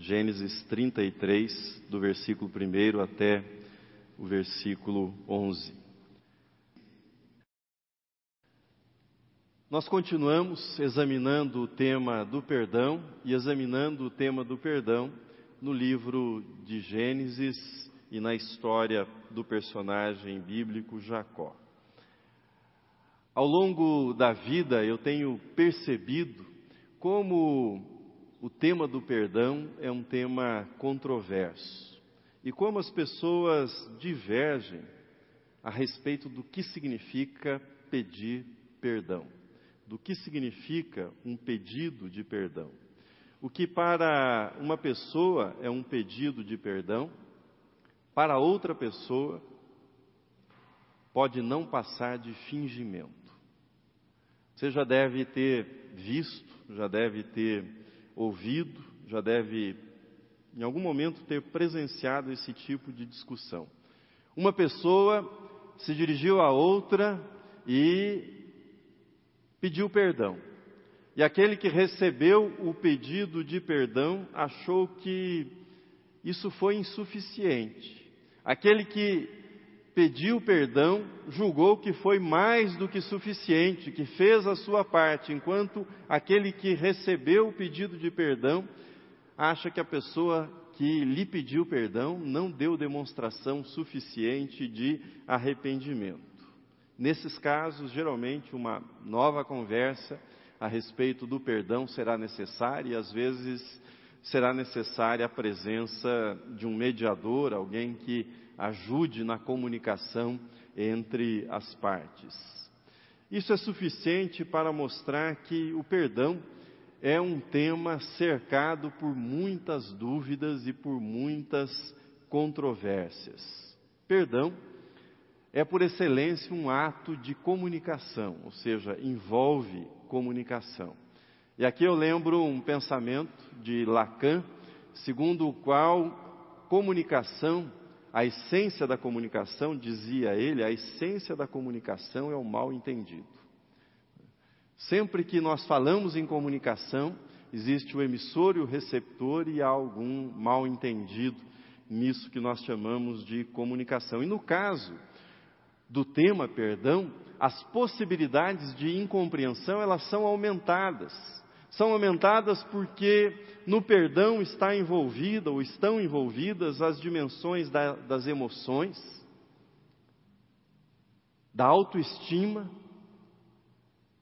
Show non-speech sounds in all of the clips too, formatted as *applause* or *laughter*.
Gênesis 33, do versículo 1 até o versículo 11. Nós continuamos examinando o tema do perdão e examinando o tema do perdão no livro de Gênesis e na história do personagem bíblico Jacó. Ao longo da vida eu tenho percebido como o tema do perdão é um tema controverso e como as pessoas divergem a respeito do que significa pedir perdão do que significa um pedido de perdão. O que para uma pessoa é um pedido de perdão, para outra pessoa pode não passar de fingimento. Você já deve ter visto, já deve ter ouvido, já deve em algum momento ter presenciado esse tipo de discussão. Uma pessoa se dirigiu a outra e pediu perdão. E aquele que recebeu o pedido de perdão achou que isso foi insuficiente. Aquele que pediu perdão julgou que foi mais do que suficiente, que fez a sua parte, enquanto aquele que recebeu o pedido de perdão acha que a pessoa que lhe pediu perdão não deu demonstração suficiente de arrependimento. Nesses casos, geralmente, uma nova conversa a respeito do perdão será necessária e, às vezes, será necessária a presença de um mediador, alguém que ajude na comunicação entre as partes. Isso é suficiente para mostrar que o perdão é um tema cercado por muitas dúvidas e por muitas controvérsias. Perdão é por excelência um ato de comunicação, ou seja, envolve comunicação. E aqui eu lembro um pensamento de Lacan, segundo o qual comunicação, a essência da comunicação, dizia ele, a essência da comunicação é o mal entendido. Sempre que nós falamos em comunicação, existe o emissor e o receptor e há algum mal entendido nisso que nós chamamos de comunicação. E no caso do tema perdão, as possibilidades de incompreensão elas são aumentadas. São aumentadas porque no perdão está envolvida ou estão envolvidas as dimensões da, das emoções, da autoestima,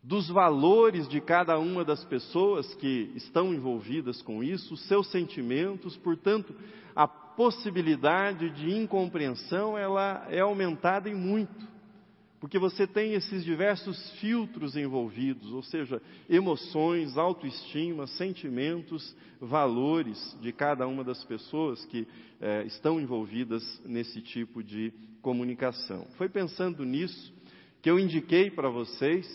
dos valores de cada uma das pessoas que estão envolvidas com isso, os seus sentimentos, portanto, a possibilidade de incompreensão ela é aumentada em muito. Porque você tem esses diversos filtros envolvidos, ou seja, emoções, autoestima, sentimentos, valores de cada uma das pessoas que eh, estão envolvidas nesse tipo de comunicação. Foi pensando nisso que eu indiquei para vocês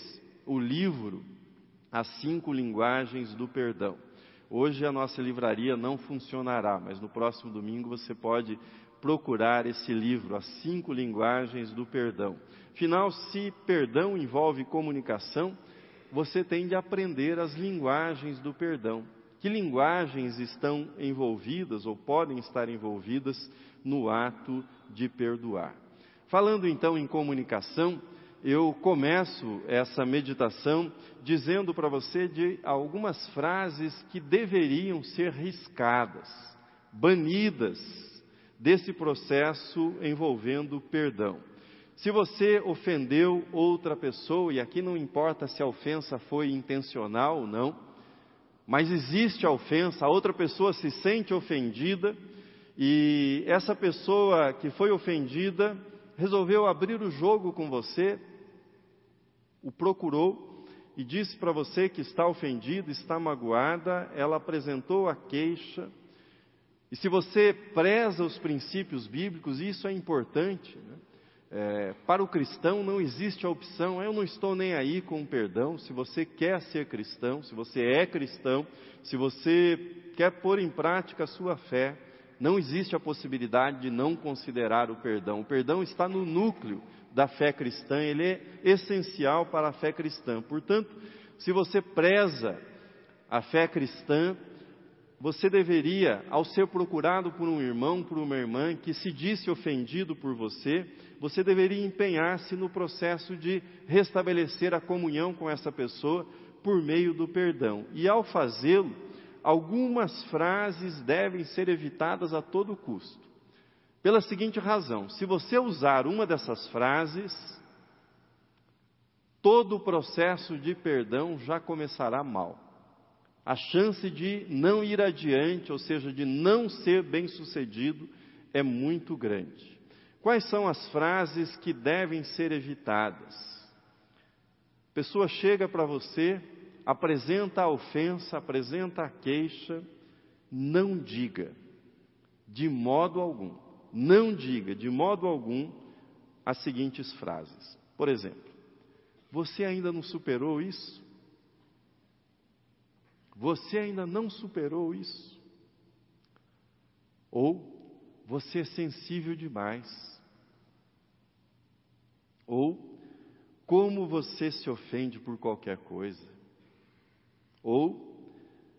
o livro As Cinco Linguagens do Perdão. Hoje a nossa livraria não funcionará, mas no próximo domingo você pode procurar esse livro, As Cinco Linguagens do Perdão. Afinal, se perdão envolve comunicação, você tem de aprender as linguagens do perdão. Que linguagens estão envolvidas ou podem estar envolvidas no ato de perdoar? Falando então em comunicação, eu começo essa meditação dizendo para você de algumas frases que deveriam ser riscadas, banidas desse processo envolvendo perdão. Se você ofendeu outra pessoa, e aqui não importa se a ofensa foi intencional ou não, mas existe a ofensa, a outra pessoa se sente ofendida, e essa pessoa que foi ofendida resolveu abrir o jogo com você o procurou e disse para você que está ofendida, está magoada, ela apresentou a queixa. E se você preza os princípios bíblicos, isso é importante. Né? É, para o cristão não existe a opção, eu não estou nem aí com o perdão. Se você quer ser cristão, se você é cristão, se você quer pôr em prática a sua fé, não existe a possibilidade de não considerar o perdão. O perdão está no núcleo da fé cristã, ele é essencial para a fé cristã. Portanto, se você preza a fé cristã, você deveria, ao ser procurado por um irmão, por uma irmã que se disse ofendido por você, você deveria empenhar-se no processo de restabelecer a comunhão com essa pessoa por meio do perdão. E ao fazê-lo, algumas frases devem ser evitadas a todo custo. Pela seguinte razão: se você usar uma dessas frases, todo o processo de perdão já começará mal. A chance de não ir adiante, ou seja, de não ser bem sucedido, é muito grande. Quais são as frases que devem ser evitadas? A pessoa chega para você, apresenta a ofensa, apresenta a queixa, não diga, de modo algum, não diga de modo algum as seguintes frases. Por exemplo, você ainda não superou isso? Você ainda não superou isso? Ou você é sensível demais? Ou como você se ofende por qualquer coisa? Ou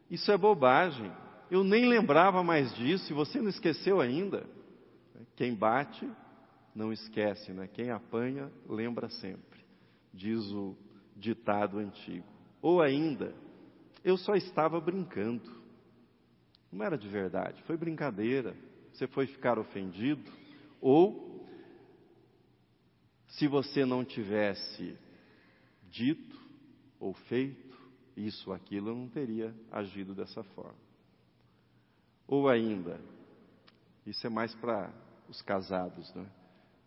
isso é bobagem, eu nem lembrava mais disso e você não esqueceu ainda? Quem bate não esquece, né? Quem apanha lembra sempre, diz o ditado antigo. Ou ainda, eu só estava brincando. Não era de verdade, foi brincadeira. Você foi ficar ofendido. Ou, se você não tivesse dito ou feito isso ou aquilo, eu não teria agido dessa forma. Ou ainda, isso é mais para os casados, né?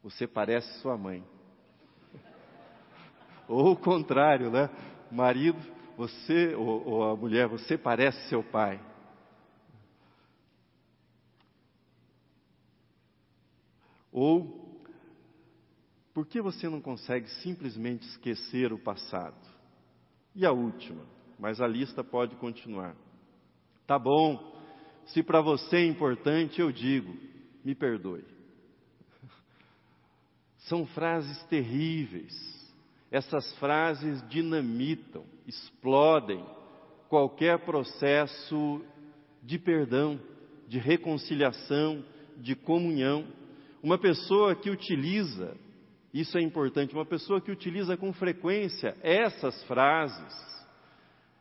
Você parece sua mãe. Ou o contrário, né? Marido, você, ou, ou a mulher, você parece seu pai. Ou, por que você não consegue simplesmente esquecer o passado? E a última, mas a lista pode continuar. Tá bom, se para você é importante, eu digo, me perdoe. *laughs* São frases terríveis. Essas frases dinamitam, explodem qualquer processo de perdão, de reconciliação, de comunhão. Uma pessoa que utiliza, isso é importante, uma pessoa que utiliza com frequência essas frases,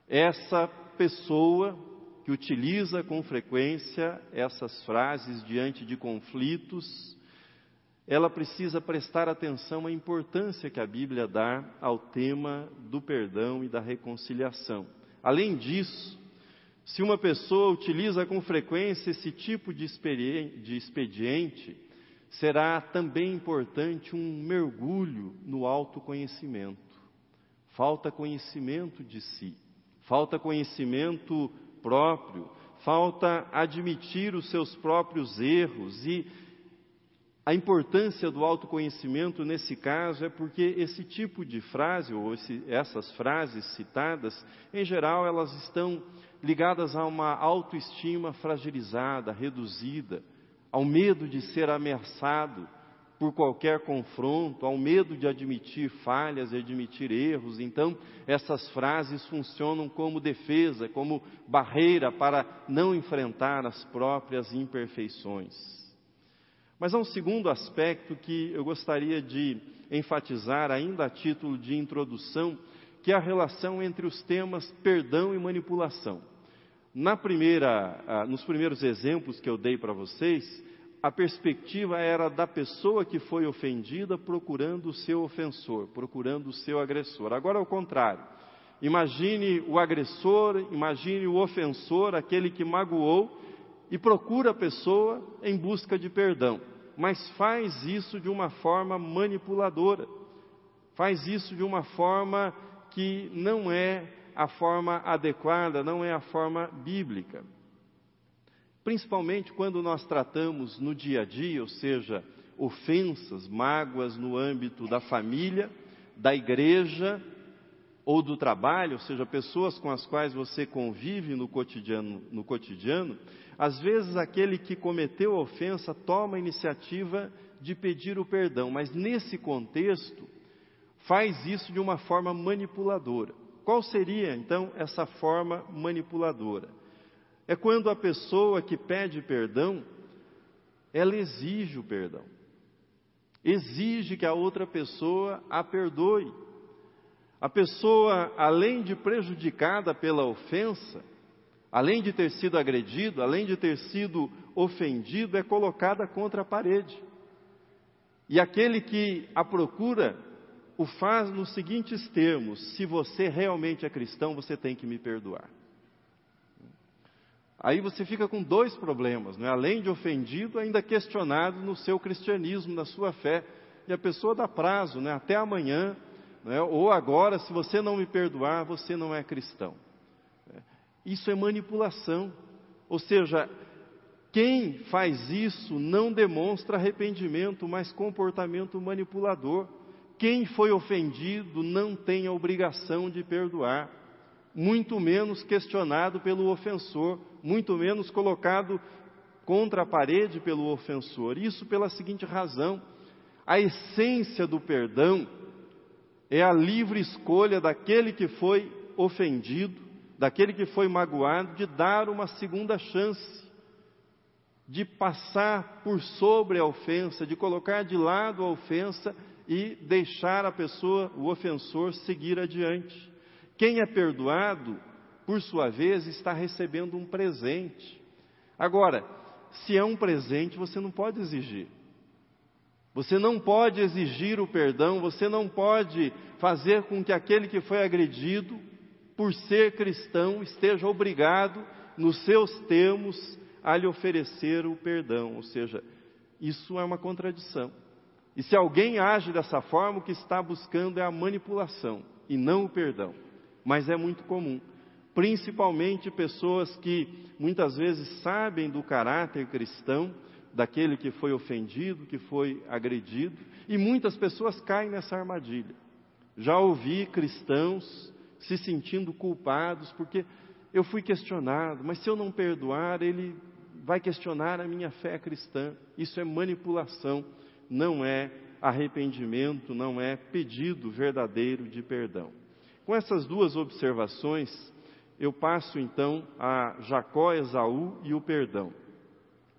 essa pessoa que utiliza com frequência essas frases diante de conflitos, ela precisa prestar atenção à importância que a Bíblia dá ao tema do perdão e da reconciliação. Além disso, se uma pessoa utiliza com frequência esse tipo de expediente, será também importante um mergulho no autoconhecimento. Falta conhecimento de si, falta conhecimento próprio, falta admitir os seus próprios erros e a importância do autoconhecimento nesse caso é porque esse tipo de frase, ou esse, essas frases citadas, em geral, elas estão ligadas a uma autoestima fragilizada, reduzida, ao medo de ser ameaçado por qualquer confronto, ao medo de admitir falhas e admitir erros. Então, essas frases funcionam como defesa, como barreira para não enfrentar as próprias imperfeições. Mas há um segundo aspecto que eu gostaria de enfatizar, ainda a título de introdução, que é a relação entre os temas perdão e manipulação. Na primeira, nos primeiros exemplos que eu dei para vocês, a perspectiva era da pessoa que foi ofendida procurando o seu ofensor, procurando o seu agressor. Agora, ao contrário, imagine o agressor, imagine o ofensor, aquele que magoou, e procura a pessoa em busca de perdão mas faz isso de uma forma manipuladora, faz isso de uma forma que não é a forma adequada, não é a forma bíblica. Principalmente quando nós tratamos no dia a dia, ou seja, ofensas, mágoas no âmbito da família, da igreja ou do trabalho, ou seja, pessoas com as quais você convive no cotidiano, no cotidiano às vezes aquele que cometeu a ofensa toma a iniciativa de pedir o perdão, mas nesse contexto faz isso de uma forma manipuladora. Qual seria então essa forma manipuladora? É quando a pessoa que pede perdão, ela exige o perdão. Exige que a outra pessoa a perdoe. A pessoa, além de prejudicada pela ofensa, além de ter sido agredido, além de ter sido ofendido, é colocada contra a parede. E aquele que a procura o faz nos seguintes termos: se você realmente é cristão, você tem que me perdoar. Aí você fica com dois problemas, né? além de ofendido, ainda questionado no seu cristianismo, na sua fé. E a pessoa dá prazo, né? até amanhã, né? ou agora, se você não me perdoar, você não é cristão. Isso é manipulação. Ou seja, quem faz isso não demonstra arrependimento, mas comportamento manipulador. Quem foi ofendido não tem a obrigação de perdoar, muito menos questionado pelo ofensor, muito menos colocado contra a parede pelo ofensor. Isso pela seguinte razão: a essência do perdão é a livre escolha daquele que foi ofendido, daquele que foi magoado, de dar uma segunda chance de passar por sobre a ofensa, de colocar de lado a ofensa e deixar a pessoa, o ofensor, seguir adiante. Quem é perdoado, por sua vez, está recebendo um presente. Agora, se é um presente, você não pode exigir. Você não pode exigir o perdão, você não pode fazer com que aquele que foi agredido, por ser cristão, esteja obrigado, nos seus termos, a lhe oferecer o perdão. Ou seja, isso é uma contradição. E se alguém age dessa forma, o que está buscando é a manipulação e não o perdão. Mas é muito comum, principalmente pessoas que muitas vezes sabem do caráter cristão daquele que foi ofendido, que foi agredido, e muitas pessoas caem nessa armadilha. Já ouvi cristãos se sentindo culpados porque eu fui questionado, mas se eu não perdoar, ele vai questionar a minha fé cristã. Isso é manipulação, não é arrependimento, não é pedido verdadeiro de perdão. Com essas duas observações, eu passo então a Jacó, Esaú e o perdão.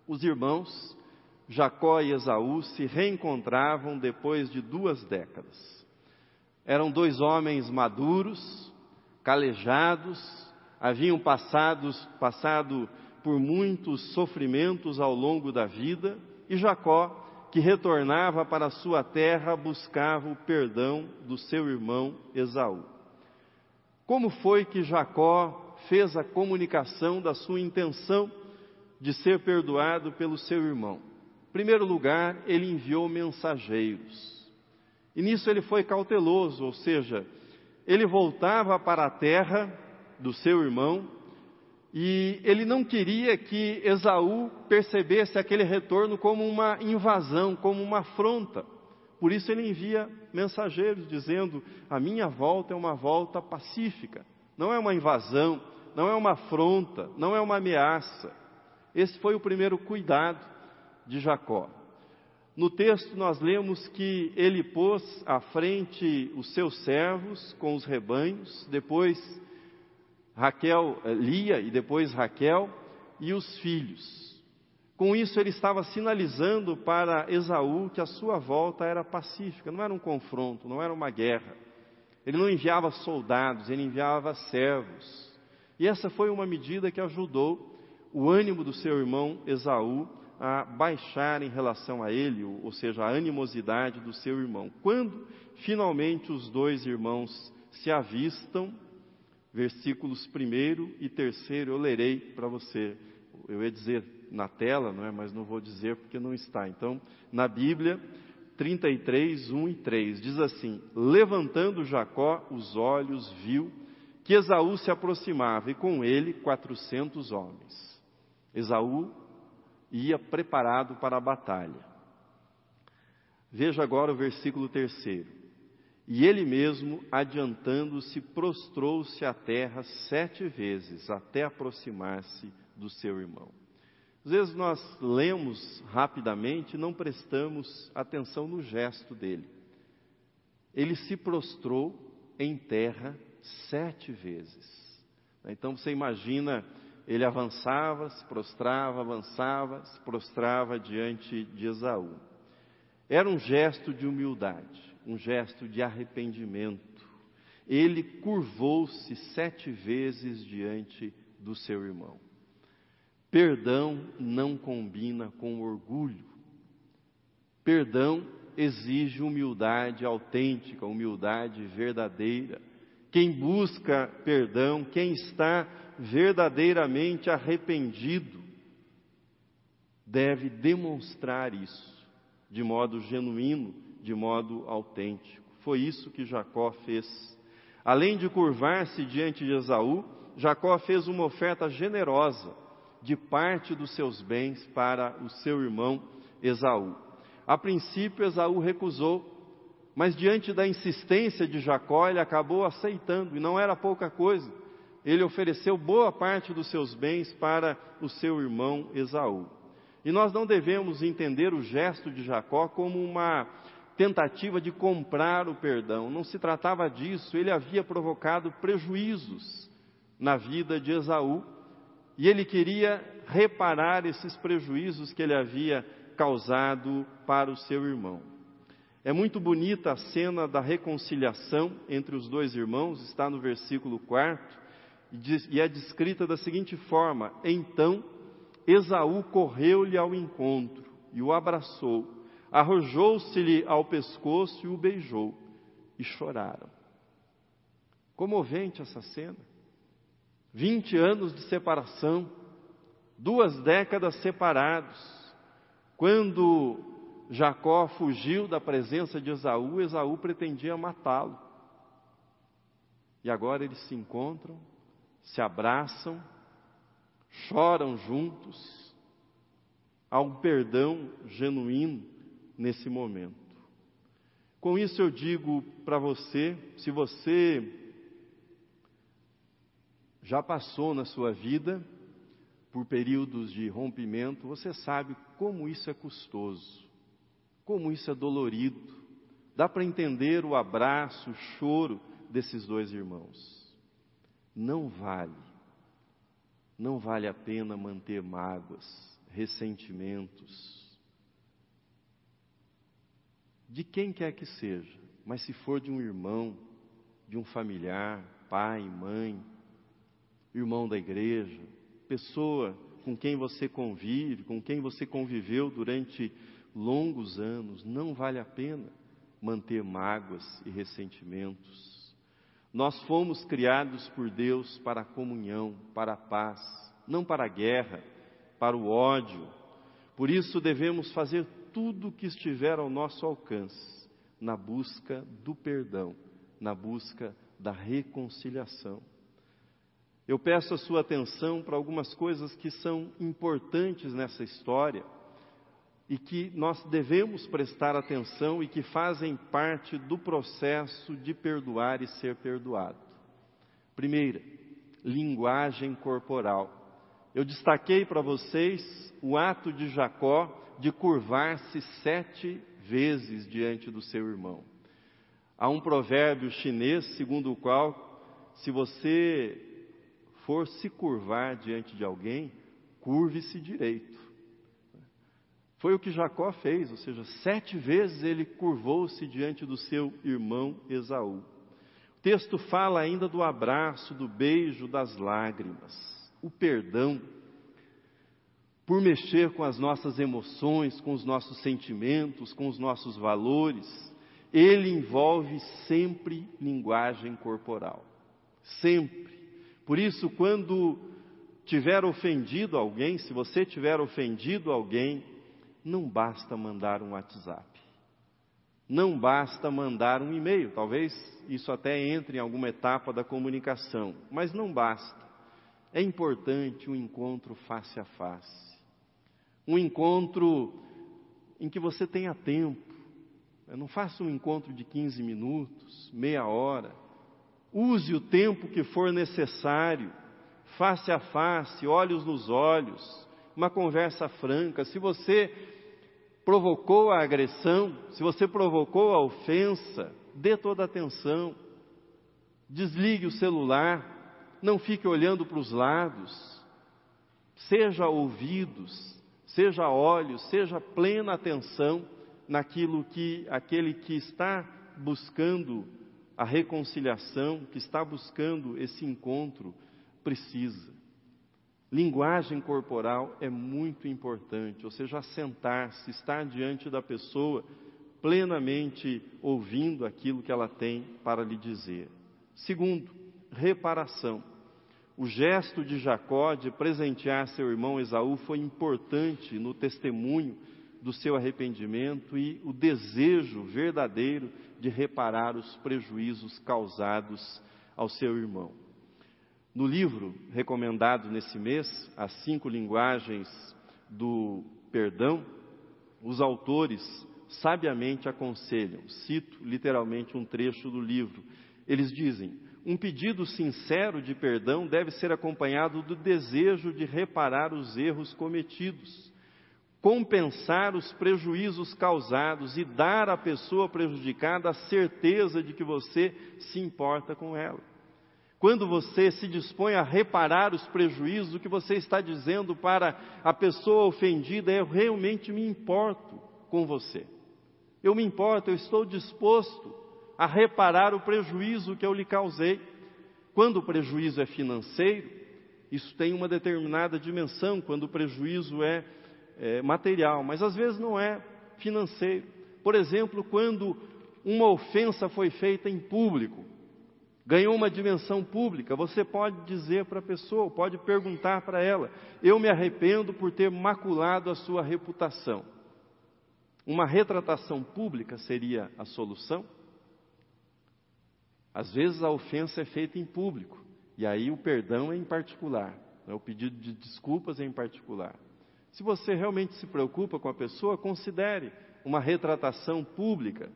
Os irmãos Jacó e Esaú se reencontravam depois de duas décadas. Eram dois homens maduros, calejados, haviam passados, passado por muitos sofrimentos ao longo da vida, e Jacó, que retornava para sua terra, buscava o perdão do seu irmão Esaú. Como foi que Jacó fez a comunicação da sua intenção de ser perdoado pelo seu irmão? Em primeiro lugar, ele enviou mensageiros. E nisso ele foi cauteloso, ou seja, ele voltava para a terra do seu irmão e ele não queria que Esaú percebesse aquele retorno como uma invasão, como uma afronta. Por isso ele envia mensageiros dizendo: a minha volta é uma volta pacífica, não é uma invasão, não é uma afronta, não é uma ameaça. Esse foi o primeiro cuidado de Jacó. No texto nós lemos que ele pôs à frente os seus servos com os rebanhos, depois Raquel, eh, Lia e depois Raquel e os filhos. Com isso ele estava sinalizando para Esaú que a sua volta era pacífica, não era um confronto, não era uma guerra. Ele não enviava soldados, ele enviava servos. E essa foi uma medida que ajudou o ânimo do seu irmão Esaú a baixar em relação a ele, ou seja, a animosidade do seu irmão. Quando finalmente os dois irmãos se avistam, versículos primeiro e terceiro eu lerei para você. Eu ia dizer na tela, não é? Mas não vou dizer porque não está. Então, na Bíblia, 33, 1 e 3, diz assim: Levantando Jacó os olhos, viu que Esaú se aproximava e com ele quatrocentos homens. Esaú ia preparado para a batalha. Veja agora o versículo terceiro. E ele mesmo, adiantando-se, prostrou-se à terra sete vezes, até aproximar-se do seu irmão. Às vezes nós lemos rapidamente e não prestamos atenção no gesto dele. Ele se prostrou em terra sete vezes. Então você imagina ele avançava, se prostrava, avançava, se prostrava diante de Esaú. Era um gesto de humildade, um gesto de arrependimento. Ele curvou-se sete vezes diante do seu irmão. Perdão não combina com orgulho. Perdão exige humildade autêntica, humildade verdadeira. Quem busca perdão, quem está verdadeiramente arrependido, deve demonstrar isso de modo genuíno, de modo autêntico. Foi isso que Jacó fez. Além de curvar-se diante de Esaú, Jacó fez uma oferta generosa de parte dos seus bens para o seu irmão Esaú. A princípio, Esaú recusou, mas diante da insistência de Jacó, ele acabou aceitando, e não era pouca coisa. Ele ofereceu boa parte dos seus bens para o seu irmão Esaú. E nós não devemos entender o gesto de Jacó como uma tentativa de comprar o perdão. Não se tratava disso, ele havia provocado prejuízos na vida de Esaú e ele queria reparar esses prejuízos que ele havia causado para o seu irmão. É muito bonita a cena da reconciliação entre os dois irmãos, está no versículo 4, e é descrita da seguinte forma: Então Esaú correu-lhe ao encontro e o abraçou, arrojou-se-lhe ao pescoço e o beijou, e choraram. Comovente essa cena. Vinte anos de separação, duas décadas separados. Quando Jacó fugiu da presença de Esaú, Esaú pretendia matá-lo. E agora eles se encontram, se abraçam, choram juntos. Há um perdão genuíno nesse momento. Com isso eu digo para você, se você já passou na sua vida por períodos de rompimento, você sabe como isso é custoso, como isso é dolorido. Dá para entender o abraço, o choro desses dois irmãos. Não vale não vale a pena manter mágoas, ressentimentos. De quem quer que seja, mas se for de um irmão, de um familiar, pai, mãe, irmão da igreja, pessoa com quem você convive, com quem você conviveu durante longos anos, não vale a pena manter mágoas e ressentimentos. Nós fomos criados por Deus para a comunhão, para a paz, não para a guerra, para o ódio. Por isso devemos fazer tudo o que estiver ao nosso alcance na busca do perdão, na busca da reconciliação. Eu peço a sua atenção para algumas coisas que são importantes nessa história e que nós devemos prestar atenção e que fazem parte do processo de perdoar e ser perdoado. Primeira, linguagem corporal. Eu destaquei para vocês o ato de Jacó de curvar-se sete vezes diante do seu irmão. Há um provérbio chinês segundo o qual, se você for se curvar diante de alguém, curve-se direito. Foi o que Jacó fez, ou seja, sete vezes ele curvou-se diante do seu irmão Esaú. O texto fala ainda do abraço, do beijo, das lágrimas, o perdão, por mexer com as nossas emoções, com os nossos sentimentos, com os nossos valores, ele envolve sempre linguagem corporal. Sempre. Por isso, quando tiver ofendido alguém, se você tiver ofendido alguém, não basta mandar um WhatsApp. Não basta mandar um e-mail. Talvez isso até entre em alguma etapa da comunicação, mas não basta. É importante um encontro face a face. Um encontro em que você tenha tempo. Não faça um encontro de 15 minutos, meia hora. Use o tempo que for necessário, face a face, olhos nos olhos, uma conversa franca. Se você provocou a agressão, se você provocou a ofensa, dê toda a atenção. Desligue o celular, não fique olhando para os lados. seja ouvidos, seja olhos, seja plena atenção naquilo que aquele que está buscando a reconciliação, que está buscando esse encontro, precisa. Linguagem corporal é muito importante, ou seja, sentar-se, estar diante da pessoa, plenamente ouvindo aquilo que ela tem para lhe dizer. Segundo, reparação. O gesto de Jacó de presentear seu irmão Esaú foi importante no testemunho do seu arrependimento e o desejo verdadeiro de reparar os prejuízos causados ao seu irmão. No livro recomendado nesse mês, As Cinco Linguagens do Perdão, os autores sabiamente aconselham, cito literalmente um trecho do livro, eles dizem: um pedido sincero de perdão deve ser acompanhado do desejo de reparar os erros cometidos compensar os prejuízos causados e dar à pessoa prejudicada a certeza de que você se importa com ela. Quando você se dispõe a reparar os prejuízos, o que você está dizendo para a pessoa ofendida é: eu realmente me importo com você. Eu me importo, eu estou disposto a reparar o prejuízo que eu lhe causei. Quando o prejuízo é financeiro, isso tem uma determinada dimensão, quando o prejuízo é é, material, mas às vezes não é financeiro. Por exemplo, quando uma ofensa foi feita em público, ganhou uma dimensão pública, você pode dizer para a pessoa, pode perguntar para ela: Eu me arrependo por ter maculado a sua reputação. Uma retratação pública seria a solução? Às vezes a ofensa é feita em público, e aí o perdão é em particular, né? o pedido de desculpas é em particular. Se você realmente se preocupa com a pessoa, considere uma retratação pública.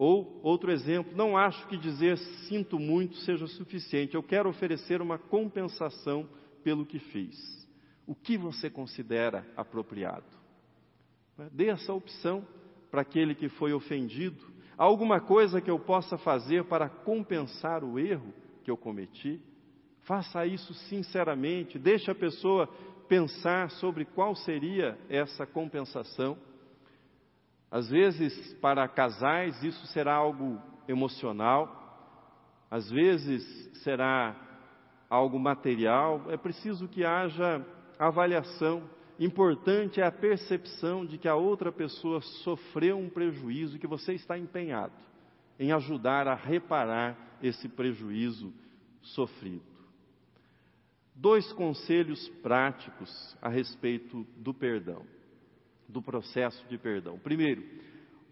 Ou, outro exemplo, não acho que dizer sinto muito seja suficiente, eu quero oferecer uma compensação pelo que fiz. O que você considera apropriado? Dê essa opção para aquele que foi ofendido. Há alguma coisa que eu possa fazer para compensar o erro que eu cometi? Faça isso sinceramente, deixe a pessoa pensar sobre qual seria essa compensação. Às vezes, para casais, isso será algo emocional, às vezes será algo material. É preciso que haja avaliação. Importante é a percepção de que a outra pessoa sofreu um prejuízo e que você está empenhado em ajudar a reparar esse prejuízo sofrido dois conselhos práticos a respeito do perdão, do processo de perdão. Primeiro,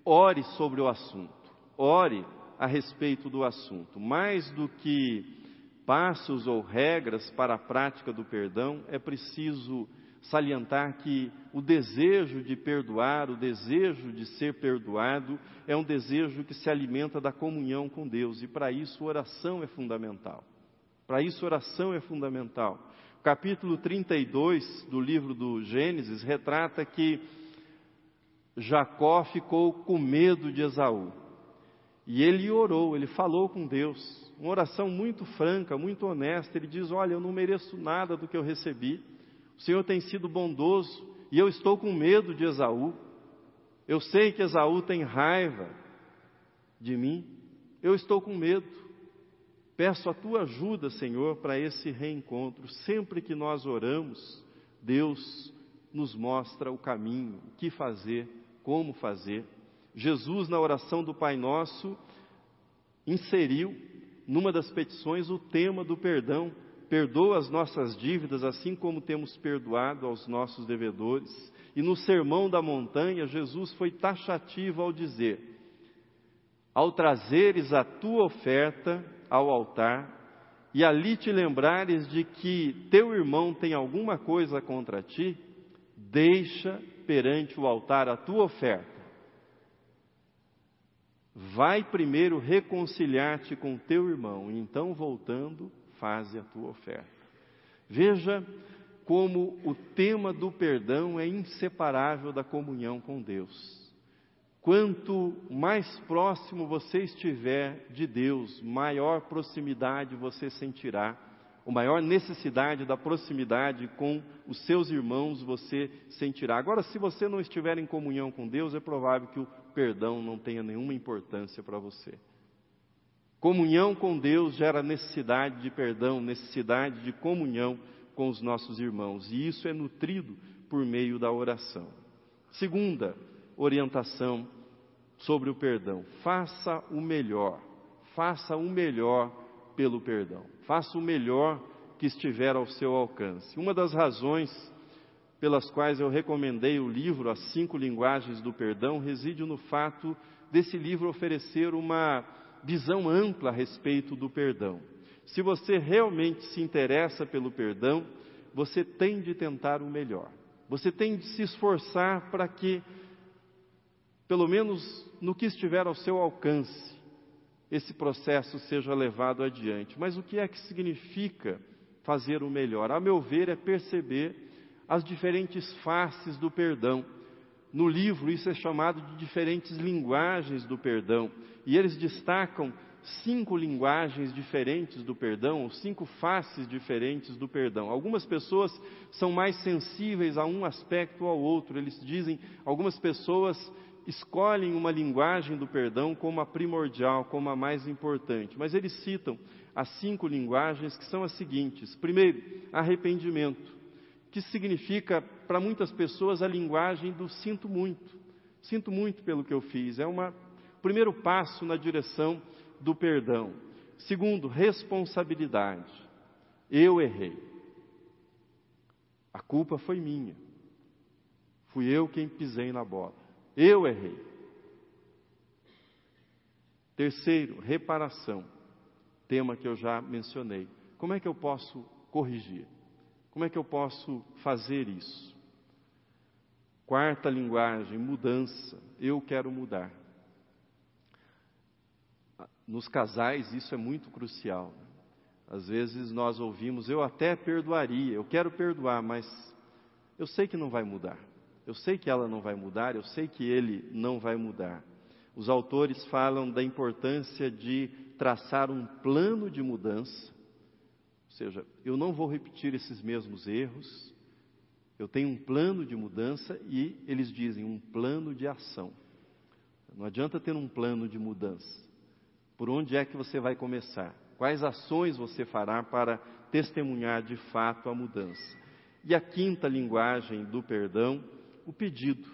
ore sobre o assunto, ore a respeito do assunto. Mais do que passos ou regras para a prática do perdão, é preciso salientar que o desejo de perdoar, o desejo de ser perdoado, é um desejo que se alimenta da comunhão com Deus e para isso oração é fundamental. Para isso, oração é fundamental. O capítulo 32 do livro do Gênesis retrata que Jacó ficou com medo de Esaú. E ele orou, ele falou com Deus. Uma oração muito franca, muito honesta. Ele diz: Olha, eu não mereço nada do que eu recebi. O Senhor tem sido bondoso e eu estou com medo de Esaú. Eu sei que Esaú tem raiva de mim. Eu estou com medo. Peço a tua ajuda, Senhor, para esse reencontro. Sempre que nós oramos, Deus nos mostra o caminho, o que fazer, como fazer. Jesus, na oração do Pai Nosso, inseriu numa das petições o tema do perdão. Perdoa as nossas dívidas, assim como temos perdoado aos nossos devedores. E no Sermão da Montanha, Jesus foi taxativo ao dizer: Ao trazeres a tua oferta, ao altar e ali te lembrares de que teu irmão tem alguma coisa contra ti, deixa perante o altar a tua oferta. Vai primeiro reconciliar-te com teu irmão, e então voltando, faze a tua oferta. Veja como o tema do perdão é inseparável da comunhão com Deus. Quanto mais próximo você estiver de Deus, maior proximidade você sentirá, a maior necessidade da proximidade com os seus irmãos você sentirá. Agora, se você não estiver em comunhão com Deus, é provável que o perdão não tenha nenhuma importância para você. Comunhão com Deus gera necessidade de perdão, necessidade de comunhão com os nossos irmãos, e isso é nutrido por meio da oração. Segunda orientação sobre o perdão: faça o melhor, faça o melhor pelo perdão, faça o melhor que estiver ao seu alcance. Uma das razões pelas quais eu recomendei o livro As Cinco Linguagens do Perdão reside no fato desse livro oferecer uma visão ampla a respeito do perdão. Se você realmente se interessa pelo perdão, você tem de tentar o melhor. Você tem de se esforçar para que, pelo menos no que estiver ao seu alcance, esse processo seja levado adiante. Mas o que é que significa fazer o melhor? A meu ver, é perceber as diferentes faces do perdão. No livro, isso é chamado de diferentes linguagens do perdão. E eles destacam cinco linguagens diferentes do perdão, ou cinco faces diferentes do perdão. Algumas pessoas são mais sensíveis a um aspecto ou ao outro. Eles dizem, algumas pessoas escolhem uma linguagem do perdão como a primordial, como a mais importante. Mas eles citam as cinco linguagens que são as seguintes: primeiro, arrependimento, que significa para muitas pessoas a linguagem do sinto muito. Sinto muito pelo que eu fiz. É uma primeiro passo na direção do perdão. Segundo, responsabilidade. Eu errei. A culpa foi minha. Fui eu quem pisei na bola. Eu errei. Terceiro, reparação. Tema que eu já mencionei. Como é que eu posso corrigir? Como é que eu posso fazer isso? Quarta linguagem, mudança. Eu quero mudar nos casais isso é muito crucial. Às vezes nós ouvimos, eu até perdoaria, eu quero perdoar, mas eu sei que não vai mudar. Eu sei que ela não vai mudar, eu sei que ele não vai mudar. Os autores falam da importância de traçar um plano de mudança, ou seja, eu não vou repetir esses mesmos erros, eu tenho um plano de mudança e eles dizem um plano de ação. Não adianta ter um plano de mudança. Por onde é que você vai começar? Quais ações você fará para testemunhar de fato a mudança? E a quinta linguagem do perdão, o pedido,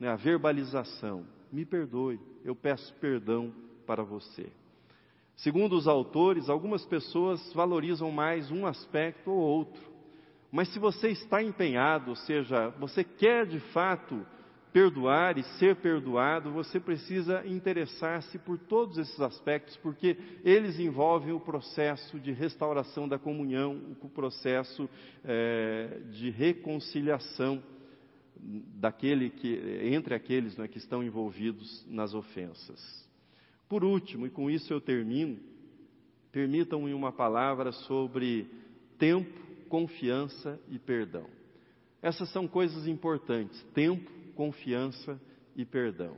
né, a verbalização. Me perdoe, eu peço perdão para você. Segundo os autores, algumas pessoas valorizam mais um aspecto ou outro. Mas se você está empenhado, ou seja, você quer de fato perdoar e ser perdoado, você precisa interessar-se por todos esses aspectos, porque eles envolvem o processo de restauração da comunhão, o processo é, de reconciliação daquele que, entre aqueles né, que estão envolvidos nas ofensas. Por último, e com isso eu termino, permitam-me uma palavra sobre tempo, confiança e perdão. Essas são coisas importantes: tempo, confiança e perdão.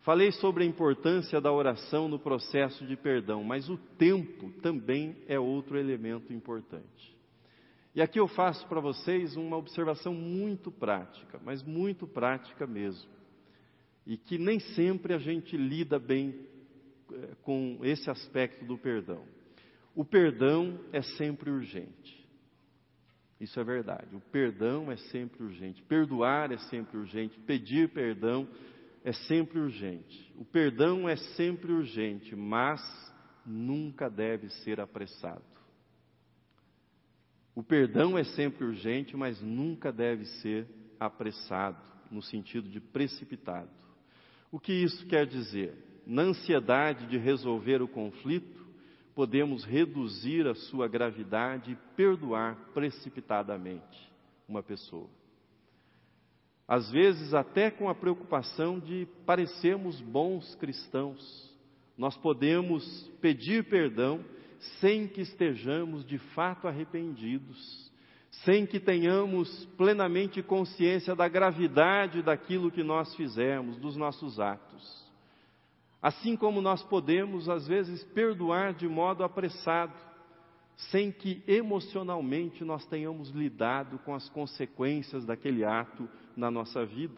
Falei sobre a importância da oração no processo de perdão, mas o tempo também é outro elemento importante. E aqui eu faço para vocês uma observação muito prática, mas muito prática mesmo. E que nem sempre a gente lida bem eh, com esse aspecto do perdão. O perdão é sempre urgente. Isso é verdade. O perdão é sempre urgente. Perdoar é sempre urgente. Pedir perdão é sempre urgente. O perdão é sempre urgente, mas nunca deve ser apressado. O perdão é sempre urgente, mas nunca deve ser apressado, no sentido de precipitado. O que isso quer dizer? Na ansiedade de resolver o conflito, podemos reduzir a sua gravidade e perdoar precipitadamente uma pessoa. Às vezes, até com a preocupação de parecermos bons cristãos, nós podemos pedir perdão sem que estejamos de fato arrependidos, sem que tenhamos plenamente consciência da gravidade daquilo que nós fizemos, dos nossos atos. Assim como nós podemos, às vezes, perdoar de modo apressado, sem que emocionalmente nós tenhamos lidado com as consequências daquele ato na nossa vida.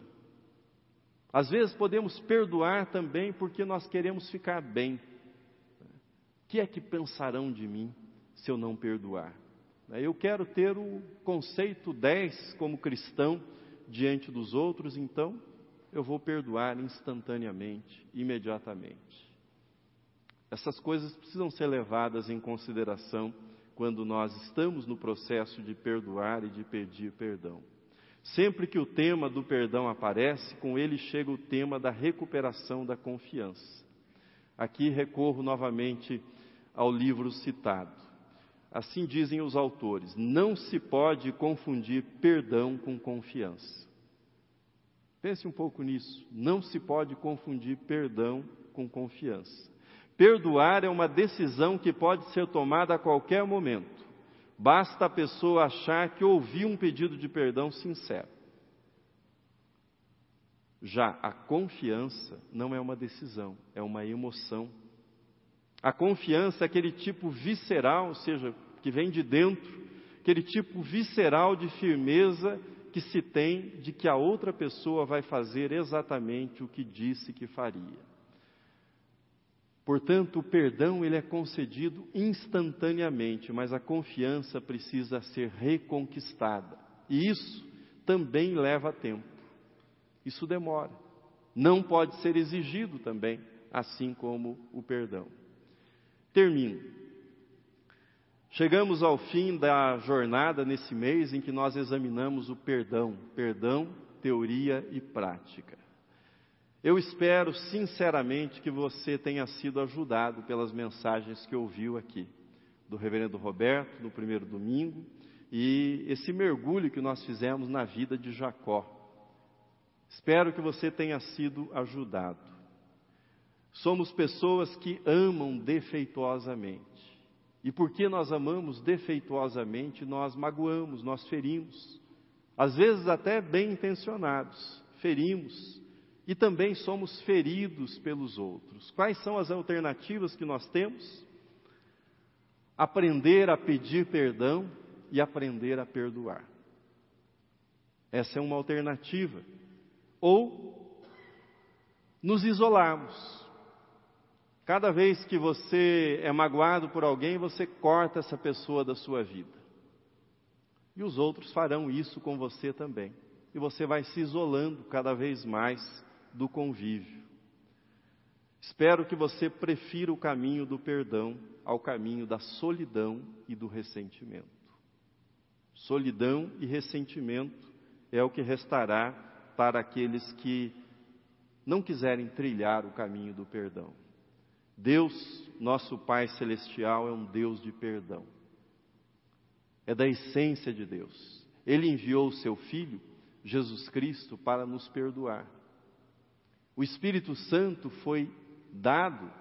Às vezes podemos perdoar também porque nós queremos ficar bem. Que é que pensarão de mim se eu não perdoar? Eu quero ter o conceito 10 como cristão diante dos outros, então eu vou perdoar instantaneamente, imediatamente. Essas coisas precisam ser levadas em consideração quando nós estamos no processo de perdoar e de pedir perdão. Sempre que o tema do perdão aparece, com ele chega o tema da recuperação da confiança. Aqui recorro novamente ao livro citado. Assim dizem os autores: não se pode confundir perdão com confiança. Pense um pouco nisso. Não se pode confundir perdão com confiança. Perdoar é uma decisão que pode ser tomada a qualquer momento. Basta a pessoa achar que ouviu um pedido de perdão sincero. Já a confiança não é uma decisão, é uma emoção. A confiança é aquele tipo visceral, ou seja, que vem de dentro, aquele tipo visceral de firmeza que se tem de que a outra pessoa vai fazer exatamente o que disse que faria. Portanto, o perdão ele é concedido instantaneamente, mas a confiança precisa ser reconquistada. E isso também leva tempo. Isso demora. Não pode ser exigido também, assim como o perdão. Termino. Chegamos ao fim da jornada nesse mês em que nós examinamos o perdão, perdão, teoria e prática. Eu espero sinceramente que você tenha sido ajudado pelas mensagens que ouviu aqui, do Reverendo Roberto, no primeiro domingo, e esse mergulho que nós fizemos na vida de Jacó. Espero que você tenha sido ajudado. Somos pessoas que amam defeituosamente. E porque nós amamos defeituosamente, nós magoamos, nós ferimos, às vezes até bem intencionados, ferimos e também somos feridos pelos outros. Quais são as alternativas que nós temos? Aprender a pedir perdão e aprender a perdoar. Essa é uma alternativa. Ou nos isolarmos Cada vez que você é magoado por alguém, você corta essa pessoa da sua vida. E os outros farão isso com você também. E você vai se isolando cada vez mais do convívio. Espero que você prefira o caminho do perdão ao caminho da solidão e do ressentimento. Solidão e ressentimento é o que restará para aqueles que não quiserem trilhar o caminho do perdão. Deus, nosso Pai Celestial, é um Deus de perdão. É da essência de Deus. Ele enviou o seu Filho, Jesus Cristo, para nos perdoar. O Espírito Santo foi dado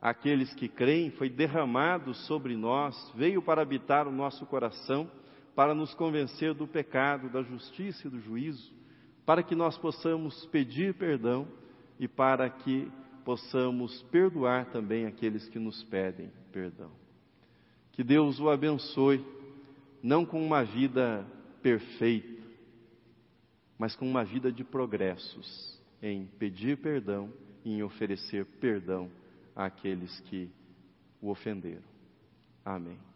àqueles que creem, foi derramado sobre nós, veio para habitar o nosso coração, para nos convencer do pecado, da justiça e do juízo, para que nós possamos pedir perdão e para que possamos perdoar também aqueles que nos pedem perdão. Que Deus o abençoe, não com uma vida perfeita, mas com uma vida de progressos em pedir perdão e em oferecer perdão àqueles que o ofenderam. Amém.